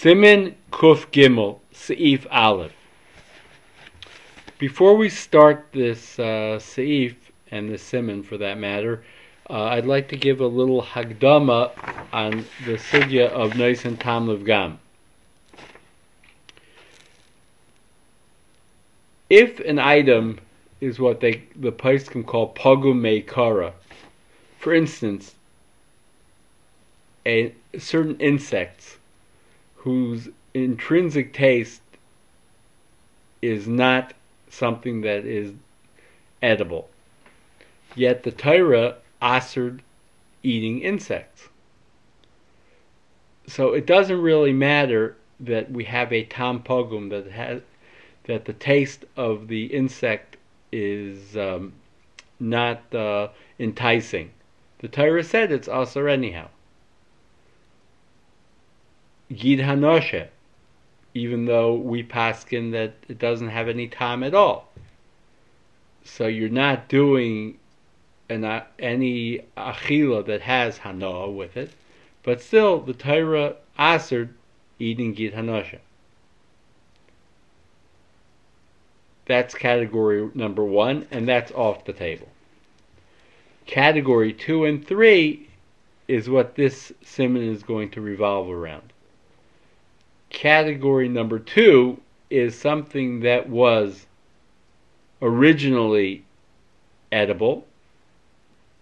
Simin Kuf Gimel, Seif Aleph. Before we start this uh, Seif, and the Simin for that matter, uh, I'd like to give a little Hagdama on the Sugya of Nois and Tam Lev Gam. If an item is what they the can call pogum meikara, for instance, a certain insects whose intrinsic taste is not something that is edible. Yet the Torah assered eating insects. So it doesn't really matter that we have a tam pogum that has that the taste of the insect is um, not uh, enticing. The Torah said it's asur anyhow. Gid Hanoshe, even though we paskin that it doesn't have any time at all. So you're not doing an, uh, any achila that has hanoah with it, but still the Torah answered eating gid hanoshe. That's category number one, and that's off the table. Category two and three is what this simon is going to revolve around category number two is something that was originally edible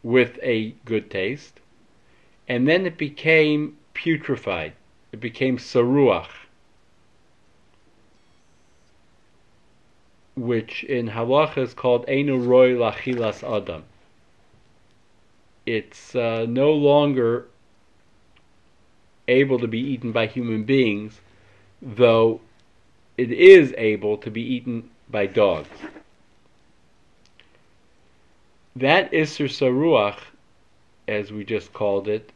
with a good taste, and then it became putrefied. It became saruach, which in halacha is called enu roy lachilas adam. It's uh, no longer able to be eaten by human beings though it is able to be eaten by dogs. That Isser Saruach, as we just called it,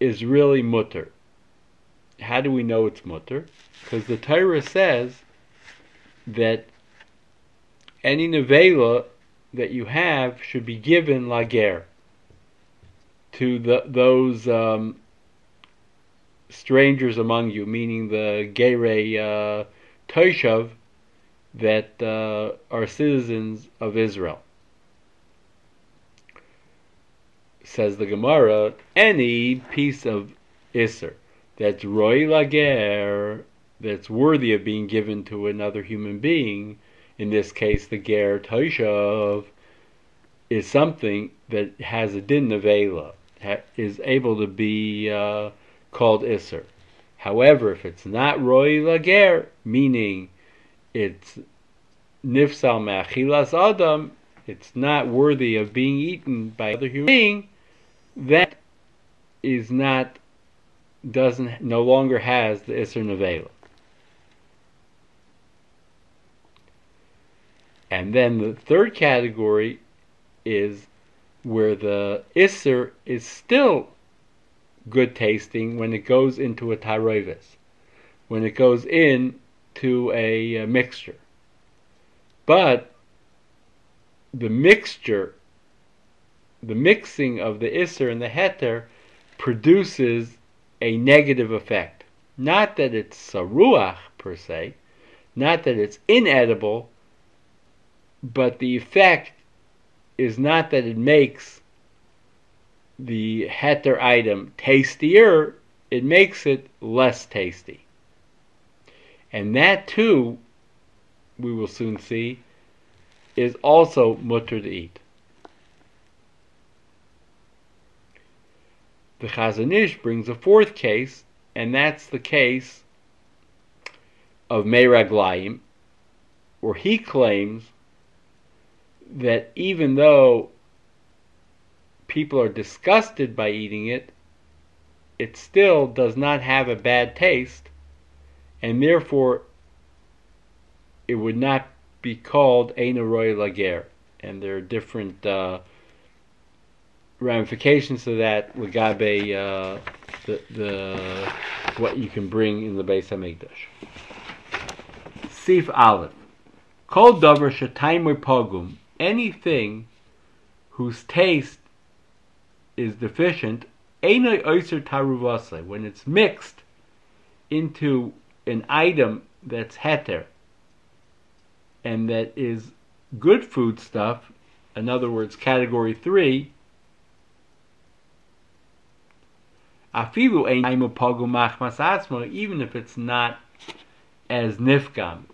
is really mutter. How do we know it's mutter? Because the Torah says that any nevela that you have should be given lager to the, those um, strangers among you, meaning the Gerei uh, Toshav that uh, are citizens of Israel. Says the Gemara, any piece of Isser that's Roy Lager, that's worthy of being given to another human being, in this case the Ger Toshav, is something that has a din nevela, is able to be uh, called Isser. However, if it's not Roy Lager, meaning it's Nifsal Me'achilas Adam, it's not worthy of being eaten by other human being, that is not, doesn't, no longer has the Isser Nevela. And then the third category is where the Isser is still good tasting when it goes into a tyrovis, when it goes in to a, a mixture. But the mixture, the mixing of the isser and the heter produces a negative effect. Not that it's saruach per se, not that it's inedible, but the effect is not that it makes the heter item tastier, it makes it less tasty. And that too, we will soon see, is also mutter to eat. The Chazon Ish brings a fourth case, and that's the case of Meiraglaim, where he claims that even though people are disgusted by eating it, it still does not have a bad taste, and therefore it would not be called Einaroy Lager. And there are different uh, ramifications to that Lagabe uh, the, the what you can bring in the Beis Hamikdash. Sif Aleph. Kol davar shetaimer pogum. Anything whose taste is deficient, when it's mixed into an item that's heter and that is good food stuff, in other words, category three, afilu even if it's not as nifgam,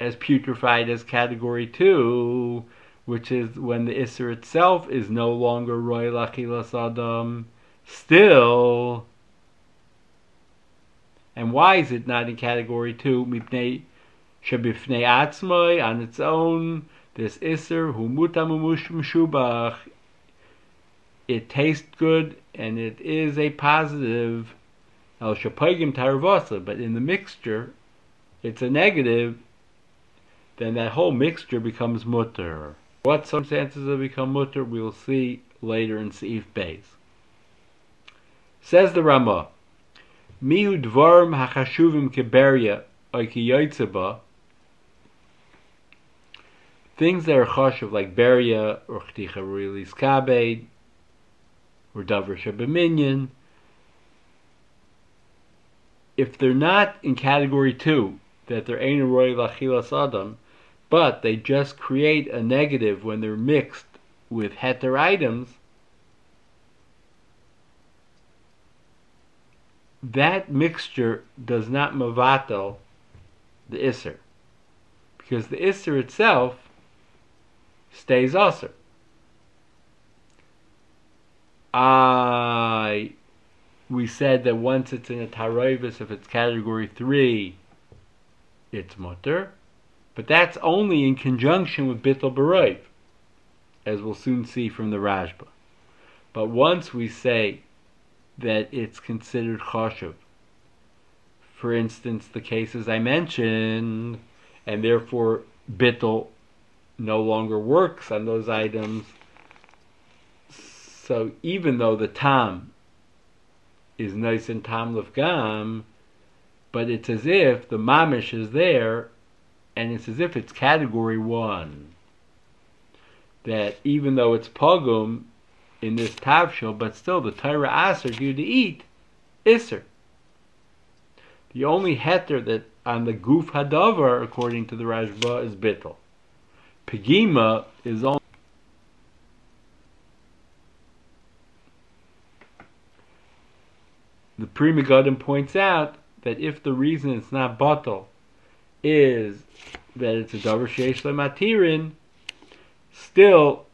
as putrefied as category two, which is when the isser itself is no longer roy lachilas adam, still. And why is it not in category two? Mipnei shebifnei atzmoi on its own. This isser humutamu It tastes good and it is a positive. El shapagim taravasa, but in the mixture, it's a negative. Then that whole mixture becomes mutter. What circumstances have become mutter, we'll see later in Seif Beis. Says the Ramah, Mihu dvarm hachashuvim keberia oikiyotzeba Things that are chashuv like beria or chticha ruilis kabed or davar shabaminyan. If they're not in category two, that they're ein roy lachilas adam, but they just create a negative when they're mixed with heter items, that mixture does not mavatel the isser, because the isser itself stays usher. I we said that once it's in a tarovis, if it's category three, it's mutter. But that's only in conjunction with Bittel Baroiv, as we'll soon see from the Rashba. But once we say that it's considered choshev, for instance, the cases I mentioned, and therefore Bittel no longer works on those items. So even though the tam is nice and tam gam, but it's as if the mamish is there and it's as if it's category one. That even though it's pogum in this tavshil, but still the Torah aser you to eat iser. The only heter that on the guf hadavar, according to the Rashba, is bittel. Pegima is only the Pri Megadim points out that if the reason it's not batal is that it's a davar sheish matirin, still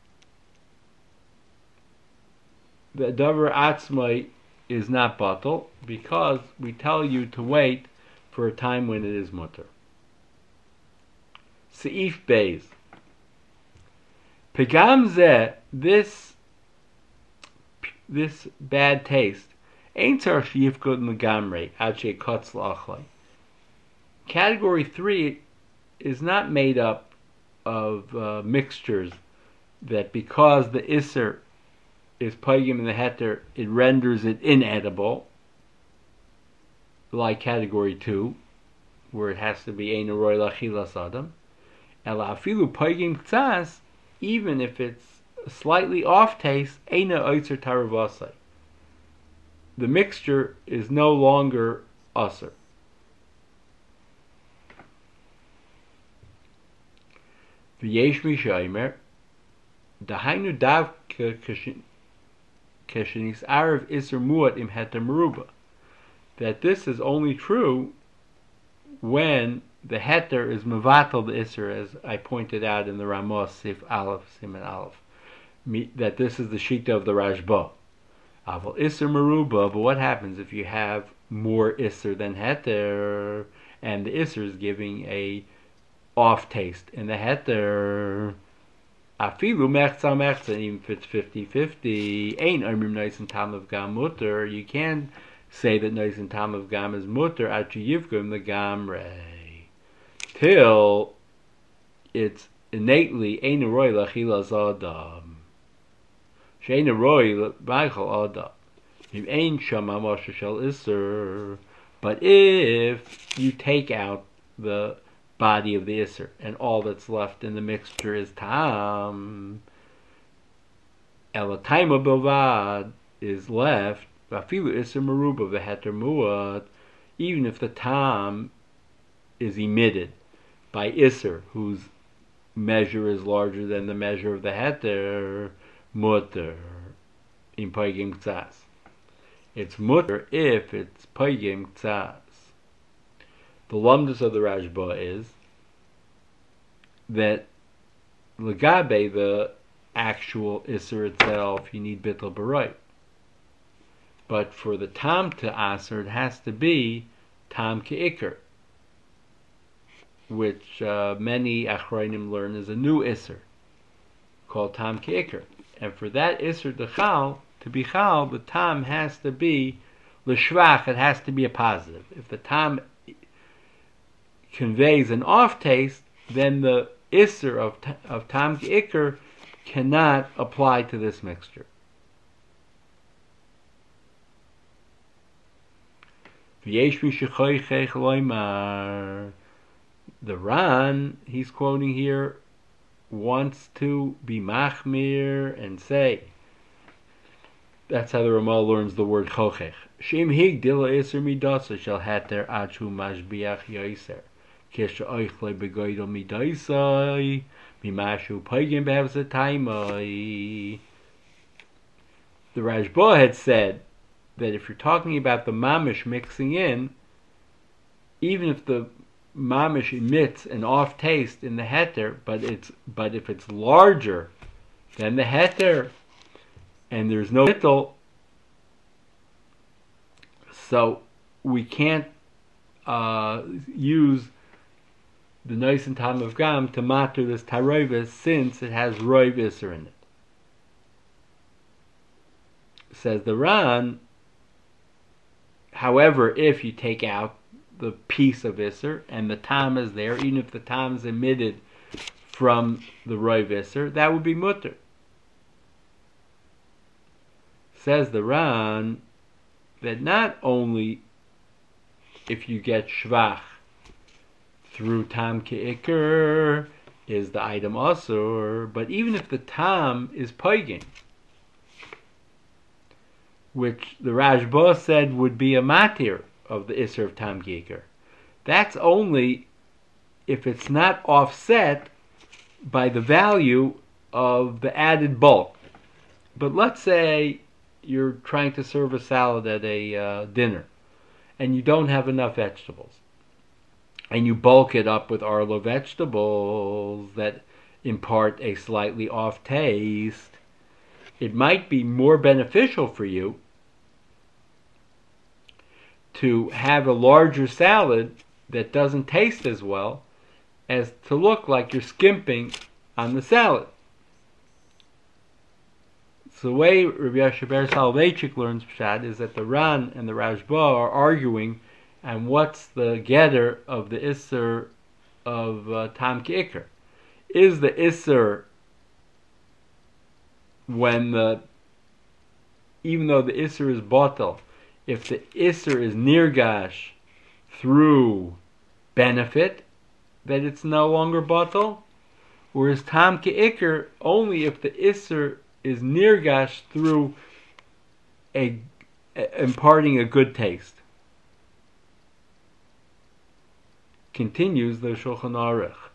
the davar atzmai is not batal because we tell you to wait for a time when it is mutter. Seif Beis. Pegam this this bad taste, ain't tzarch yifgod megamre ad kotz la'achlai. Category 3 is not made up of uh, mixtures that because the Isser is pagim in the heter, it renders it inedible, like category 2, where it has to be ein roy lachilas adam. Ela afilu pagim ktsas, even if it's slightly off taste, eina oitzer taravasai. The mixture is no longer usser. V'yesh mishaymer, dahainu dav keshenis arav iser muat im heter meruba. That this is only true when the heter is mevatel the iser, as I pointed out in the Ramos Sif Aleph Siman Aleph, that this is the shita of the Rashba. Aval iser meruba, but what happens if you have more iser than heter, and the iser is giving a off taste in the heter. Afilu mechza mechza, even if it's 50-50, ain't omrim nice and tam of gam mutter. You can say that nice and tam of gam is mutter at yivgum the gamre. Till it's innately ein roy lachila zadam. Shein roy b'aychal adam. If ain't shama moshe shel iser. But if you take out the body of the Isser, and all that's left in the mixture is Tam. Elataima Bilvad is left, Vafilu Isser Maruba Veheter Muad, even if the Tam is emitted by Isser, whose measure is larger than the measure of the Heter, Mutter, in Paigim Ktsas. It's Mutter if it's Paigim Ktsas. The lumdus of the Rashba is that Lagabe, the actual Isser itself, you need Bittel Baroiv. But for the Tam to Aser, it has to be Tam Ke'ikr, which uh, many Achrayim learn is a new Isser, called Tam Ke'ikr. And for that Isser to Chal, to be Chal, the Tam has to be L'shvach, it has to be a positive. If the Tam conveys an off taste, then the Isser of, of Tam cannot apply to this mixture. The Ran, he's quoting here, wants to be machmir and say, that's how the Ramal learns the word chochech. Shem hig dila iser midasa shall hater achu mashbiach yoiser. Kish oichle begoidel midaisai, mimashu paigim behevs a taimai. The Rashba had said that if you're talking about the mamish mixing in, even if the mamish emits an off taste in the heter, but it's but if it's larger than the heter, and there's no bittel, so we can't uh, use the nice and time of gam to matter this tarovis since it has roiv iser in it. Says the Ran, However, if you take out the piece of Isser and the Tam is there, even if the Tam is emitted from the Roy Isser, that would be Mutter. Says the Ran that not only if you get Shvach through Tam Ke'ikr is the item Asur, but even if the Tam is Paigin, which the Rashba said would be a matir of the Isser of Tam Giger. That's only if it's not offset by the value of the added bulk. But let's say you're trying to serve a salad at a uh, dinner and you don't have enough vegetables. And you bulk it up with arlo vegetables that impart a slightly off taste. It might be more beneficial for you to have a larger salad that doesn't taste as well as to look like you're skimping on the salad. So the way Rabbi Yoshe Ber Soloveitchik learns Pshat is that the Ran and the Rashba are arguing and what's the getter of the Isser of uh, Tam Ki'ikr. Is the Isser when the even though the Isser is bottle if the Isser is nirgash through benefit, that it's no longer batal, whereas tam ke'ikr only if the Isser is nirgash through a, a, imparting a good taste. Continues the Shulchan Aruch.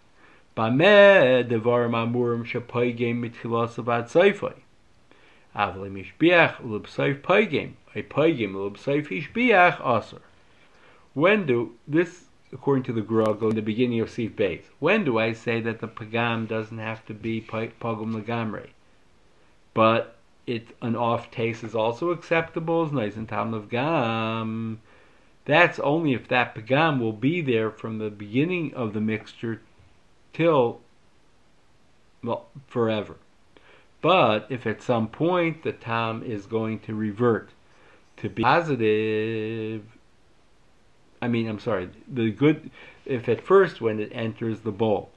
Bameh devar mamurim shapaygem mitchilas avat seifai. Avli mishbiach ulubsaif paygem a paigim ishbiach aser. When do this, according to the Grog, in the beginning of Sif Beis, when do I say that the pagam doesn't have to be pagum legamre, but it an off taste is also acceptable as nice and tam of gam? That's only if that pagam will be there from the beginning of the mixture till well forever. But if at some point the tam is going to revert to be positive I mean, I'm sorry, the good, if at first when it enters the bowl,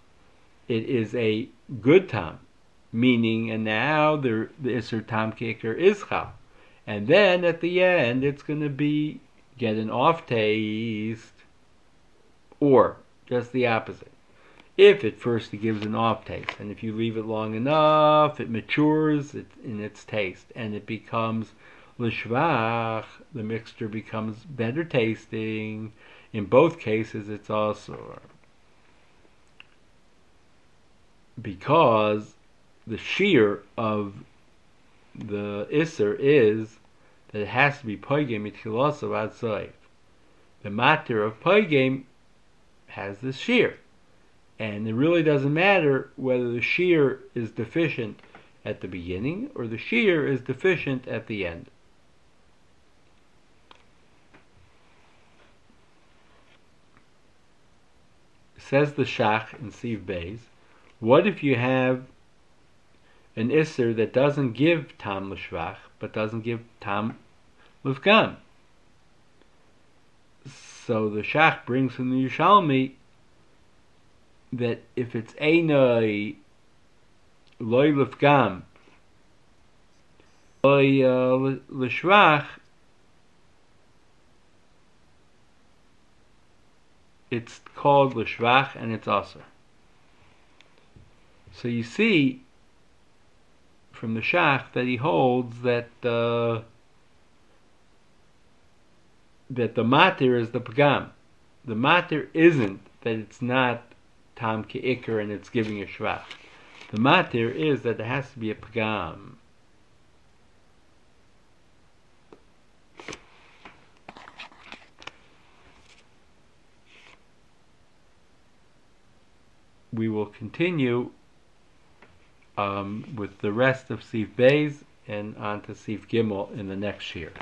it is a good tam, meaning, and now the, Isser tam kicker is chal. And then at the end, it's going to be, get an off taste, or just the opposite. If at first it gives an off taste, and if you leave it long enough, it matures in its taste, and it becomes L'shvach, the mixture becomes better tasting. In both cases, it's also because the shear of the Isser is that it has to be Poigim Mitchilosav Ad The matter of Poigim has this shear. And it really doesn't matter whether the shear is deficient at the beginning or the shear is deficient at the end. Says the Shach in Siv Beis, what if you have an Isser that doesn't give Tam L'Shvach, but doesn't give Tam L'Vgam? So the Shach brings from the Yerushalmi that if it's Einoi Loy L'Vgam, Loy uh, L'Shvach, it's called L'Shvach and it's also. So you see from the Shach that he holds that uh, that the matir is the pagam. The matir isn't that it's not tam ke'ikr and it's giving a shvach. The matir is that there has to be a pagam. We will continue um, with the rest of Sif Beis and on to Sif Gimel in the next year.